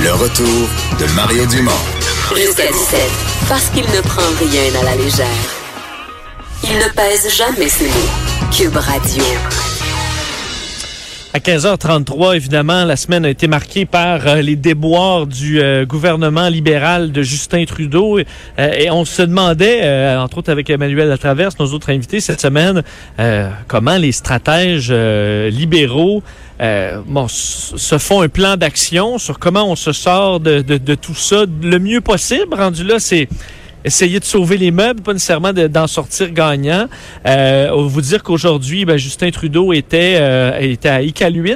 Le retour de Mario Dumont. Jusqu'à 17, parce qu'il ne prend rien à la légère. Il ne pèse jamais ses mots. Cube Radio. À 15h33, évidemment, la semaine a été marquée par euh, les déboires du euh, gouvernement libéral de Justin Trudeau. Euh, et on se demandait, euh, entre autres avec Emmanuel Latraverse, nos autres invités cette semaine, euh, comment les stratèges euh, libéraux euh, bon, se font un plan d'action sur comment on se sort de, de- de tout ça le mieux possible. Rendu là, c'est essayer de sauver les meubles, pas nécessairement de- d'en sortir gagnant. Euh, vous dire qu'aujourd'hui, ben, Justin Trudeau était, euh, était à Iqaluit,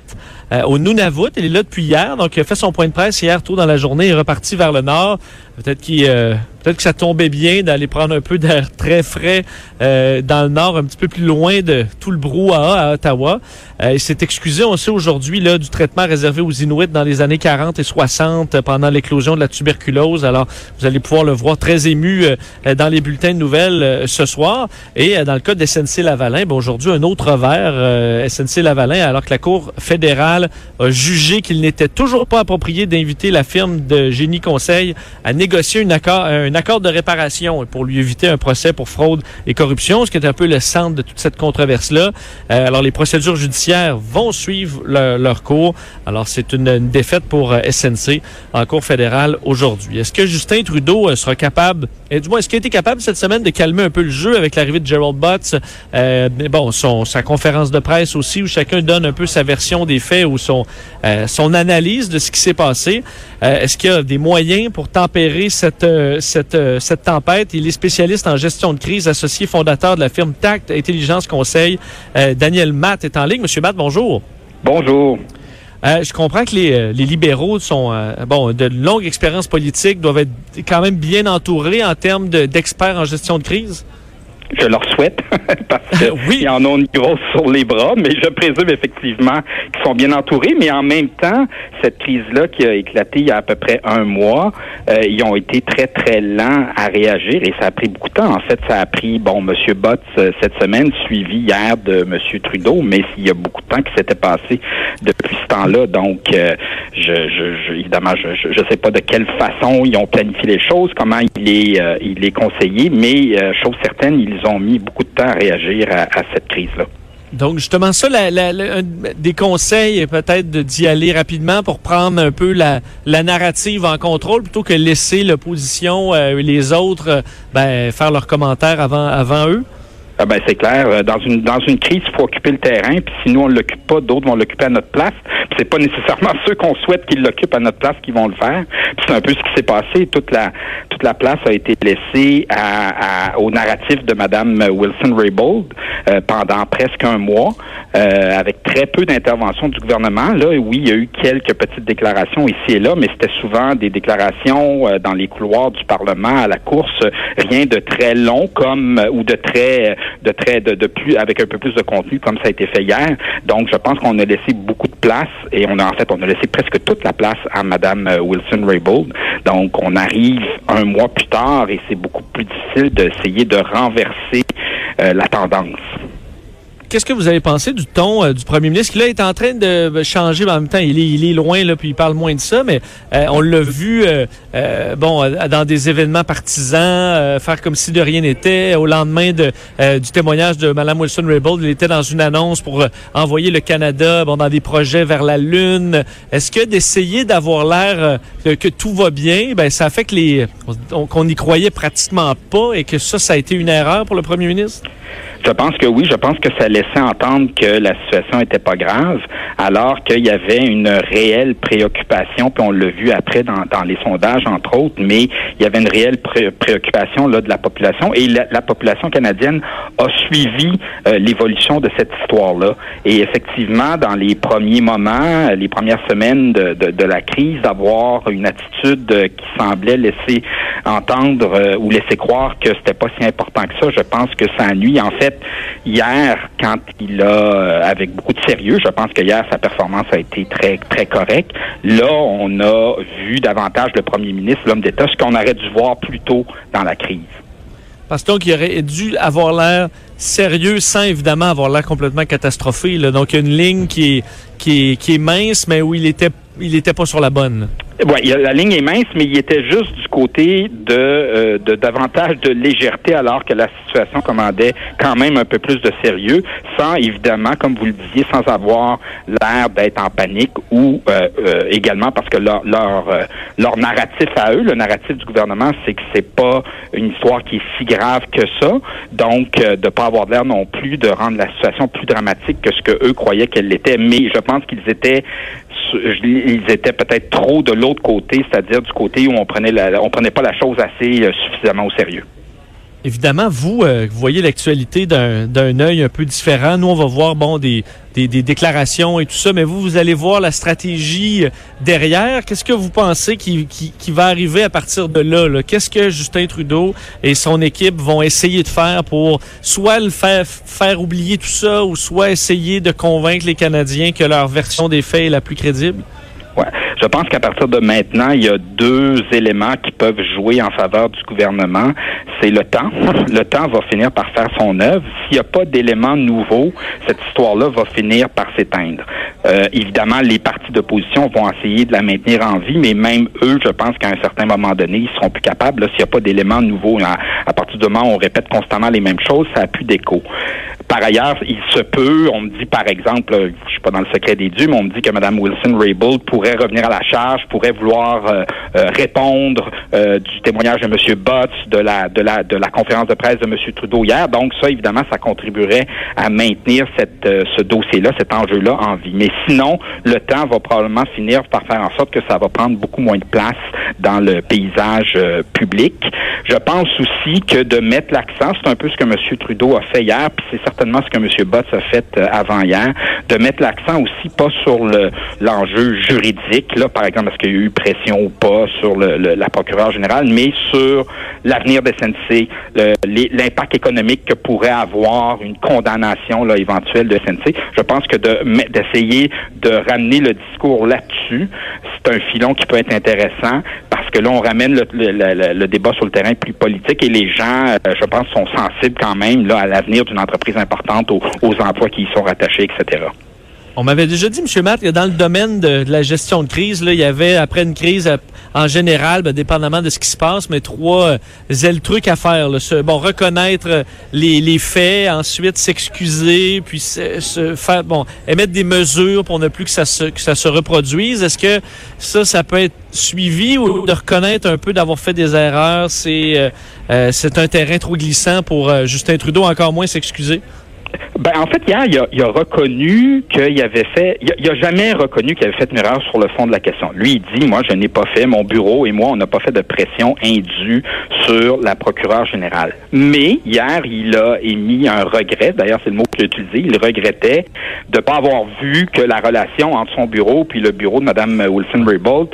euh, au Nunavut. Il est là depuis hier, donc il a fait son point de presse hier tôt dans la journée. Il est reparti vers le nord. Peut-être qu'il, euh, peut-être que ça tombait bien d'aller prendre un peu d'air très frais euh, dans le nord, un petit peu plus loin de tout le brouhaha à Ottawa. Euh, il s'est excusé, on sait aujourd'hui, là, du traitement réservé aux Inuits dans les années 40 et 60 euh, pendant l'éclosion de la tuberculose. Alors, vous allez pouvoir le voir très ému euh, dans les bulletins de nouvelles ce soir. Et dans le cas de SNC Lavalin, ben, aujourd'hui, un autre euh, SNC Lavalin, alors que la Cour fédérale a jugé qu'il n'était toujours pas approprié d'inviter la firme de Génie Conseil à négocier un accord, un accord de réparation pour lui éviter un procès pour fraude et corruption, ce qui est un peu le centre de toute cette controverse-là. Euh, alors, les procédures judiciaires vont suivre leur, cours. Alors, c'est une, défaite pour euh, SNC en Cour fédérale aujourd'hui. Est-ce que Justin Trudeau euh, sera capable, et du moins, est-ce qu'il a été capable cette semaine de calmer un peu le jeu avec l'arrivée de Gerald Butts? Euh, mais bon, son, sa conférence de presse aussi, où chacun donne un peu sa version des faits ou son, euh, son analyse de ce qui s'est passé. Euh, est-ce qu'il y a des moyens pour tempérer cette, euh, cette, cette tempête? Il est spécialiste en gestion de crise, associé fondateur de la firme Tact Intelligence Conseil. Daniel Matt est en ligne. Monsieur Matt, bonjour. Bonjour. Euh, je comprends que les, les libéraux sont euh, bon de longue expérience politique, doivent être quand même bien entourés en termes de- d'experts en gestion de crise. Je leur souhaite, parce Oui. qu'ils en ont une grosse sur les bras, mais je présume effectivement qu'ils sont bien entourés. Mais en même temps, cette crise-là qui a éclaté il y a à peu près un mois, euh, ils ont été très, très lents à réagir et ça a pris beaucoup de temps. En fait, ça a pris, bon, M. Botts euh, cette semaine, suivi hier de M. Trudeau, mais il y a beaucoup de temps qui s'était passé depuis ce temps-là. Donc, euh, je, je, évidemment, je ne sais pas de quelle façon ils ont planifié les choses, comment il est, euh, conseillé, mais euh, chose certaine, ils ont mis beaucoup de temps à réagir à, cette crise-là. Donc justement ça, un- des conseils peut-être d'y aller rapidement pour prendre un peu la, narrative en contrôle plutôt que laisser l'opposition euh, les autres euh, ben, faire leurs commentaires avant, avant eux? Ah ben c'est clair. Euh, Dans une dans une crise, il faut occuper le terrain. Puis si nous on l'occupe pas, d'autres vont l'occuper à notre place. Puis c'est pas nécessairement ceux qu'on souhaite qu'ils l'occupent à notre place qui vont le faire. Puis c'est un peu ce qui s'est passé. Toute la toute la place a été laissée à, à- au narratif de Madame Wilson Raybould euh, pendant presque un mois, euh, avec très peu d'intervention du gouvernement. Là, oui, il y a eu quelques petites déclarations ici et là, mais c'était souvent des déclarations euh, dans les couloirs du Parlement à la course, rien de très long comme euh, ou de très de très de, plus avec un peu plus de contenu comme ça a été fait hier. Donc je pense qu'on a laissé beaucoup de place et on a en fait on a laissé presque toute la place à Madame euh, Wilson Raybould. Donc on arrive un mois plus tard et c'est beaucoup plus difficile d'essayer de renverser euh, la tendance. Qu'est-ce que vous avez pensé du ton euh, du premier ministre qui là est en train de euh, changer, mais en même temps il est, il est loin là, puis il parle moins de ça, mais euh, on l'a vu bon dans des événements partisans faire comme si de rien n'était. Au lendemain de, du témoignage de Mme Wilson Raybould, il était dans une annonce pour envoyer le Canada bon dans des projets vers la lune. Est-ce que d'essayer d'avoir l'air que, tout va bien, ben ça fait que les on- qu'on n'y croyait pratiquement pas et que ça ça a été une erreur pour le premier ministre? Je pense que oui, je pense que ça laissait entendre que la situation était pas grave, alors qu'il y avait une réelle préoccupation, puis on l'a vu après dans, les sondages, entre autres, mais il y avait une réelle préoccupation là, de la population, et la, population canadienne a suivi euh, l'évolution de cette histoire-là. Et effectivement, dans les premiers moments, les premières semaines de, la crise, d'avoir une attitude qui semblait laisser entendre euh, ou laisser croire que c'était pas si important que ça, je pense que ça nuit. En fait, hier, quand il a, euh, avec beaucoup de sérieux, je pense que hier, sa performance a été très, correcte. Là, on a vu davantage le premier ministre, l'homme d'État, ce qu'on aurait dû voir plus tôt dans la crise. Parce donc, il aurait dû avoir l'air sérieux sans évidemment avoir l'air complètement catastrophé. Donc, il y a une ligne qui est mince, mais où il était, il était pas sur la bonne. Oui, la ligne est mince, mais il était juste du côté de, euh, de davantage de légèreté, alors que la situation commandait quand même un peu plus de sérieux, sans évidemment, comme vous le disiez, sans avoir l'air d'être en panique ou euh, euh, également parce que leur leur, leur narratif à eux, le narratif du gouvernement, c'est que c'est pas une histoire qui est si grave que ça, donc de pas avoir l'air non plus de rendre la situation plus dramatique que ce que eux croyaient qu'elle l'était. Mais je pense qu'ils étaient ils étaient peut-être trop de l'autre côté, c'est-à-dire du côté où on prenait la, on prenait pas la chose assez euh, suffisamment au sérieux. Évidemment, vous, euh, vous voyez l'actualité d'un œil un peu différent. Nous, on va voir bon des, des, déclarations et tout ça, mais vous, vous allez voir la stratégie euh, derrière. Qu'est-ce que vous pensez qui, qui, qui, va arriver à partir de là? -là? Qu'est-ce que Justin Trudeau et son équipe vont essayer de faire pour soit le faire, faire oublier tout ça ou soit essayer de convaincre les Canadiens que leur version des faits est la plus crédible? Ouais. Je pense qu'à partir de maintenant, il y a deux éléments qui peuvent jouer en faveur du gouvernement. C'est le temps. Le temps va finir par faire son œuvre. S'il n'y a pas d'éléments nouveaux, cette histoire-là va finir par s'éteindre. Euh, évidemment, les partis d'opposition vont essayer de la maintenir en vie, mais même eux, je pense qu'à un certain moment donné, ils seront plus capables. S'il n'y a pas d'éléments nouveaux, à, à, partir du moment où on répète constamment les mêmes choses, ça n'a plus d'écho. Par ailleurs, il se peut, on me dit par exemple, je suis pas dans le secret des dieux, mais on me dit que Mme Wilson-Raybould pourrait revenir à la charge, pourrait vouloir euh, euh, répondre euh, du témoignage de M. Botts, de la, de, la, de la conférence de presse de M. Trudeau hier. Donc ça, évidemment, ça contribuerait à maintenir cette, ce dossier-là, cet enjeu-là en vie. Mais sinon, le temps va probablement finir par faire en sorte que ça va prendre beaucoup moins de place dans le paysage public. Je pense aussi que de mettre l'accent, c'est un peu ce que M. Trudeau a fait hier, puis c'est certainement ce que M. Botts a fait avant hier, de mettre l'accent aussi pas sur le l'enjeu juridique, là, par exemple, est-ce qu'il y a eu pression ou pas sur le, la procureure générale, mais sur l'avenir de SNC, l'impact économique que pourrait avoir une condamnation là, éventuelle de SNC. Je pense que d'essayer de, ramener le discours là-dessus, c'est un filon qui peut être intéressant que là, on ramène le, débat sur le terrain plus politique et les gens, euh, je pense, sont sensibles quand même là, à l'avenir d'une entreprise importante, aux emplois qui y sont rattachés, etc. On m'avait déjà dit, M. Matt, que dans le domaine de, la gestion de crise, là, il y avait, après une crise, euh, en général, ben, dépendamment de ce qui se passe, mais trois euh, trucs à faire. Là. bon, reconnaître euh, les, les faits, ensuite s'excuser, puis se, faire, bon, émettre des mesures pour ne plus que ça se, que ça se reproduise. Est-ce que ça, ça peut être suivi ou de reconnaître un peu d'avoir fait des erreurs, c'est euh, c'est un terrain trop glissant pour Justin Trudeau, encore moins s'excuser? Ben, en fait, hier, il a, il a reconnu qu'il avait fait. Il a, jamais reconnu qu'il avait fait une erreur sur le fond de la question. Lui, il dit, moi, je n'ai pas fait, mon bureau et moi, on n'a pas fait de pression indue sur la procureure générale. Mais hier, il a émis un regret. D'ailleurs, c'est le mot qu'il a utilisé. Il regrettait de ne pas avoir vu que la relation entre son bureau puis le bureau de Mme Wilson-Raybould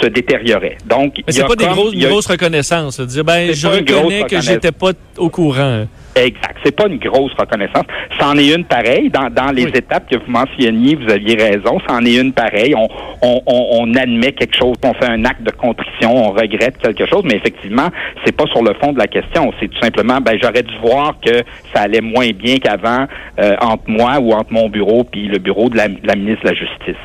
se détériorait. Donc, Mais c'est pas des grosses, une grosse reconnaissance. Dire, ben, je reconnais que j'étais pas au courant. Exact. C'est pas une grosse reconnaissance. C'en est une pareille. Dans, dans les étapes que vous mentionniez, vous aviez raison. C'en est une pareille. On, on, on, admet quelque chose, on fait un acte de contrition, on regrette quelque chose, mais effectivement, c'est pas sur le fond de la question. C'est tout simplement, ben j'aurais dû voir que ça allait moins bien qu'avant euh, entre moi ou entre mon bureau puis le bureau de la, ministre de la Justice.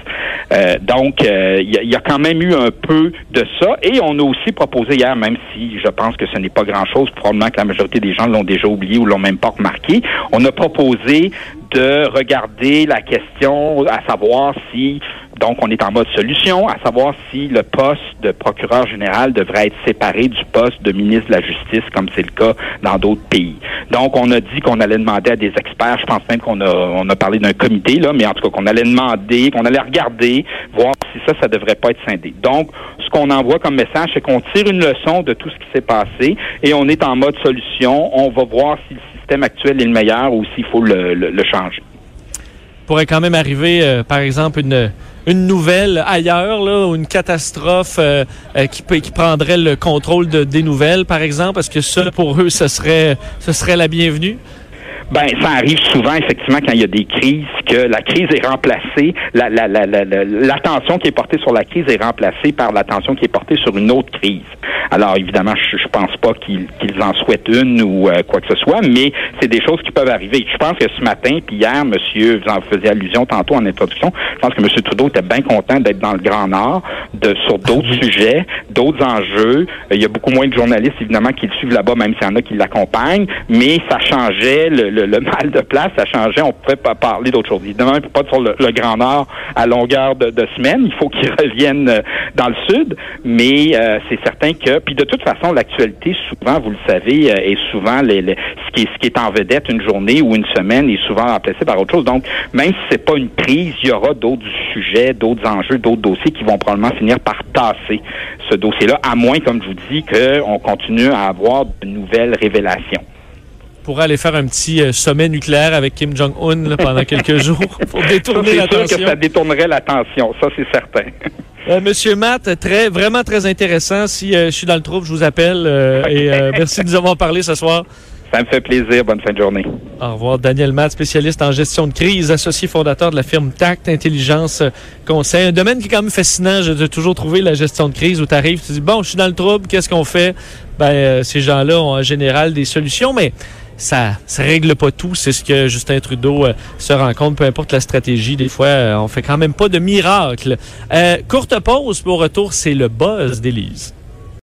Euh, donc, euh, il y, y, a quand même eu un peu de ça. Et on a aussi proposé hier, même si je pense que ce n'est pas grand-chose, probablement que la majorité des gens l'ont déjà oublié ou l'ont même pas remarqué. On a proposé de regarder la question à savoir si Donc, on est en mode solution, à savoir si le poste de procureur général devrait être séparé du poste de ministre de la Justice, comme c'est le cas dans d'autres pays. Donc, on a dit qu'on allait demander à des experts, je pense même qu'on a, on a parlé d'un comité, là, mais en tout cas, qu'on allait demander, qu'on allait regarder, voir si ça, ça devrait pas être scindé. Donc, ce qu'on envoie comme message, c'est qu'on tire une leçon de tout ce qui s'est passé et on est en mode solution. On va voir si le système actuel est le meilleur ou s'il faut le, le, le changer pourrait quand même arriver, euh, par exemple, une, une nouvelle ailleurs, ou une catastrophe euh, euh, qui, qui prendrait le contrôle de, des nouvelles, par exemple? Est-ce que ça, pour eux, ce serait, ce serait la bienvenue? Ben, ça arrive souvent, effectivement, quand il y a des crises, que la crise est remplacée, la, la, la, l'attention qui est portée sur la crise est remplacée par l'attention qui est portée sur une autre crise. Alors, évidemment, je, je pense pas qu'ils, en souhaitent une ou euh, quoi que ce soit, mais c'est des choses qui peuvent arriver. Je pense que ce matin, puis hier, monsieur, vous en faisiez allusion tantôt en introduction, je pense que monsieur Trudeau était bien content d'être dans le Grand Nord, de, sur d'autres sujets, d'autres enjeux. Il y a beaucoup moins de journalistes, évidemment, qui le suivent là-bas, même s'il y en a qui l'accompagnent, mais ça changeait le le, mal de place, ça changeait. On pouvait pas parler d'autre chose. Évidemment, il ne peut pas sur le, Grand Nord à longueur de, de semaine. Il faut qu'il revienne euh, dans le sud. Mais euh, c'est certain que... Puis de toute façon, l'actualité, souvent, vous le savez, euh, est souvent les, ce, qui est, ce qui est en vedette une journée ou une semaine est souvent remplacé par autre chose. Donc, même si c'est pas une crise, il y aura d'autres sujets, d'autres enjeux, d'autres dossiers qui vont probablement finir par tasser ce dossier-là, à moins, comme je vous dis, qu'on continue à avoir de nouvelles révélations pourrait aller faire un petit euh, sommet nucléaire avec Kim Jong-un pendant quelques jours pour détourner l'attention. que ça détournerait l'attention, ça c'est certain. Euh, Monsieur Matt, très, vraiment très intéressant. Si euh, je suis dans le trouble, je vous appelle. et merci de nous avoir parlé ce soir. Ça me fait plaisir. Bonne fin de journée. Au revoir. Daniel Matt, spécialiste en gestion de crise, associé fondateur de la firme Tact Intelligence Conseil. Un domaine qui est quand même fascinant. J'ai toujours trouvé la gestion de crise où tu arrives, tu dis, bon, je suis dans le trouble, qu'est-ce qu'on fait? Ben, ces gens-là ont en général des solutions, mais ça ça règle pas tout. C'est ce que Justin Trudeau euh, se rend compte, peu importe la stratégie. Des fois, euh, on fait quand même pas de miracle. Euh, courte pause. Pour retour, c'est le buzz d'Élise.